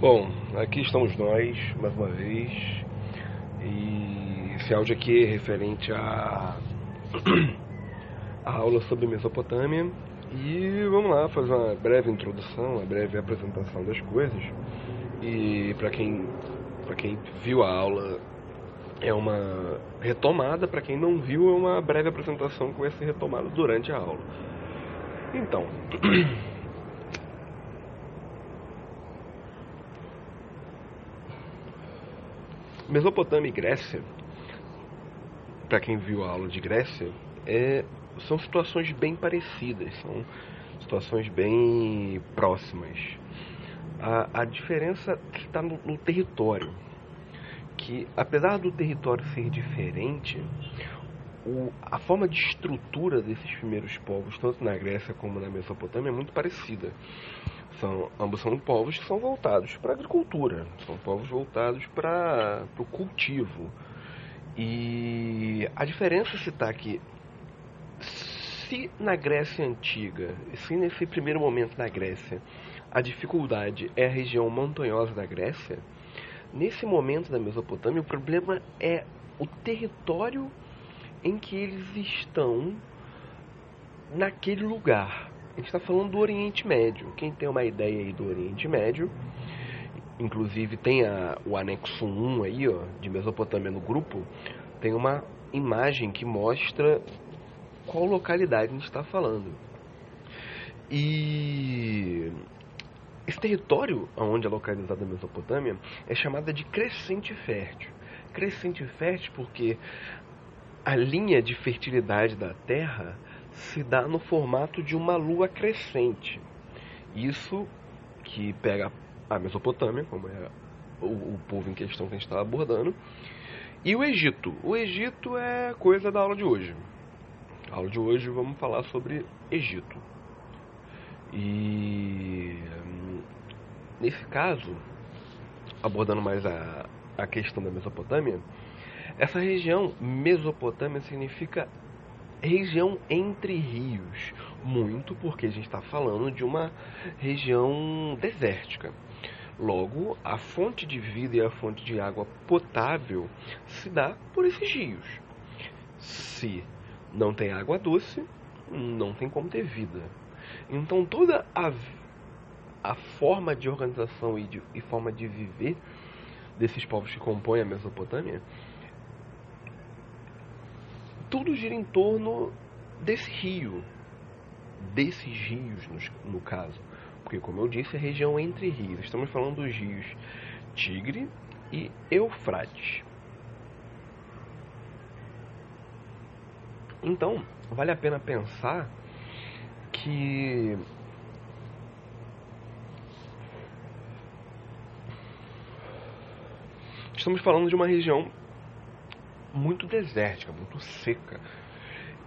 Bom, aqui estamos nós, mais uma vez, e esse áudio aqui é referente a, a aula sobre Mesopotâmia, e vamos lá fazer uma breve introdução, uma breve apresentação das coisas, e para quem, quem viu a aula é uma retomada, para quem não viu é uma breve apresentação vai ser retomada durante a aula. Então... Mesopotâmia e Grécia, para quem viu a aula de Grécia, é, são situações bem parecidas, são situações bem próximas. A, a diferença está no, no território, que apesar do território ser diferente, o, a forma de estrutura desses primeiros povos, tanto na Grécia como na Mesopotâmia, é muito parecida. São, ambos são povos que são voltados para a agricultura, são povos voltados para o cultivo. E a diferença se está que se na Grécia Antiga, se nesse primeiro momento na Grécia, a dificuldade é a região montanhosa da Grécia, nesse momento da Mesopotâmia o problema é o território em que eles estão naquele lugar gente está falando do Oriente Médio. Quem tem uma ideia aí do Oriente Médio, inclusive tem a, o anexo 1 aí, ó, de Mesopotâmia no grupo, tem uma imagem que mostra qual localidade a gente está falando. E esse território onde é localizada a Mesopotâmia é chamada de crescente fértil. Crescente fértil porque a linha de fertilidade da Terra se dá no formato de uma lua crescente. Isso que pega a Mesopotâmia, como é o, o povo em questão que a gente está abordando, e o Egito. O Egito é coisa da aula de hoje. A aula de hoje vamos falar sobre Egito. E nesse caso, abordando mais a, a questão da Mesopotâmia, essa região Mesopotâmia significa região entre rios. Muito porque a gente está falando de uma região desértica. Logo, a fonte de vida e a fonte de água potável se dá por esses rios. Se não tem água doce, não tem como ter vida. Então, toda a, a forma de organização e, de, e forma de viver desses povos que compõem a Mesopotâmia tudo gira em torno desse rio, desses rios no, no caso. Porque, como eu disse, é região entre rios. Estamos falando dos rios Tigre e Eufrates. Então, vale a pena pensar que estamos falando de uma região muito desértica, muito seca.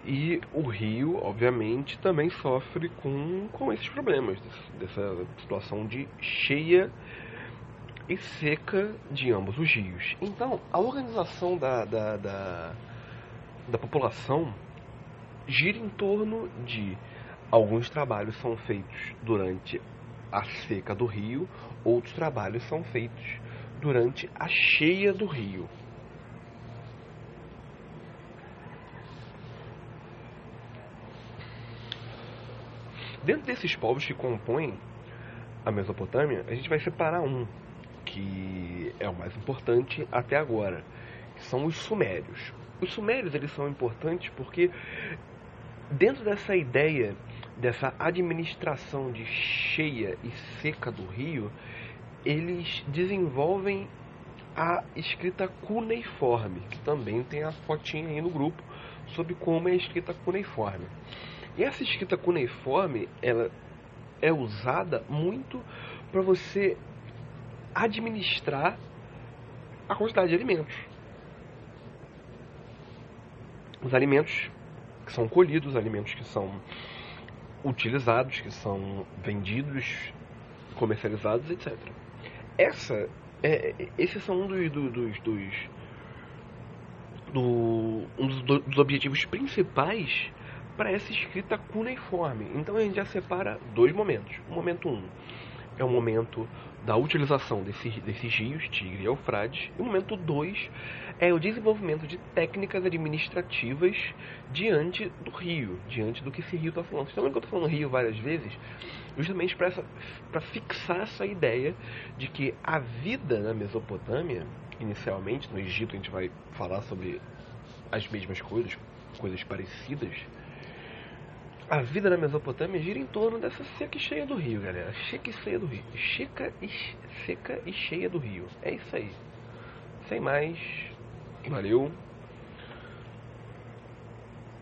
E o rio, obviamente, também sofre com, com esses problemas, dessa situação de cheia e seca de ambos os rios. Então, a organização da, da, da, da população gira em torno de alguns trabalhos são feitos durante a seca do rio, outros trabalhos são feitos durante a cheia do rio. Dentro desses povos que compõem a Mesopotâmia, a gente vai separar um, que é o mais importante até agora, que são os sumérios. Os sumérios eles são importantes porque dentro dessa ideia dessa administração de cheia e seca do rio, eles desenvolvem a escrita cuneiforme, que também tem a fotinha aí no grupo sobre como é a escrita cuneiforme. E essa escrita cuneiforme, ela é usada muito para você administrar a quantidade de alimentos. Os alimentos que são colhidos, os alimentos que são utilizados, que são vendidos, comercializados, etc. Essa, é, esses são um dos, dos, dos, do, um dos objetivos principais para essa escrita cuneiforme. Então a gente já separa dois momentos. O momento 1 um é o momento da utilização desse, desses rios, Tigre e Eufrates. E o momento 2 é o desenvolvimento de técnicas administrativas diante do rio, diante do que esse rio está falando. Vocês estão que eu estou falando rio várias vezes? Justamente para fixar essa ideia de que a vida na Mesopotâmia, inicialmente, no Egito a gente vai falar sobre as mesmas coisas, coisas parecidas, a vida na Mesopotâmia gira em torno dessa seca e cheia do rio, galera. Seca e cheia do rio. Seca e, seca e cheia do rio. É isso aí. Sem mais. Valeu.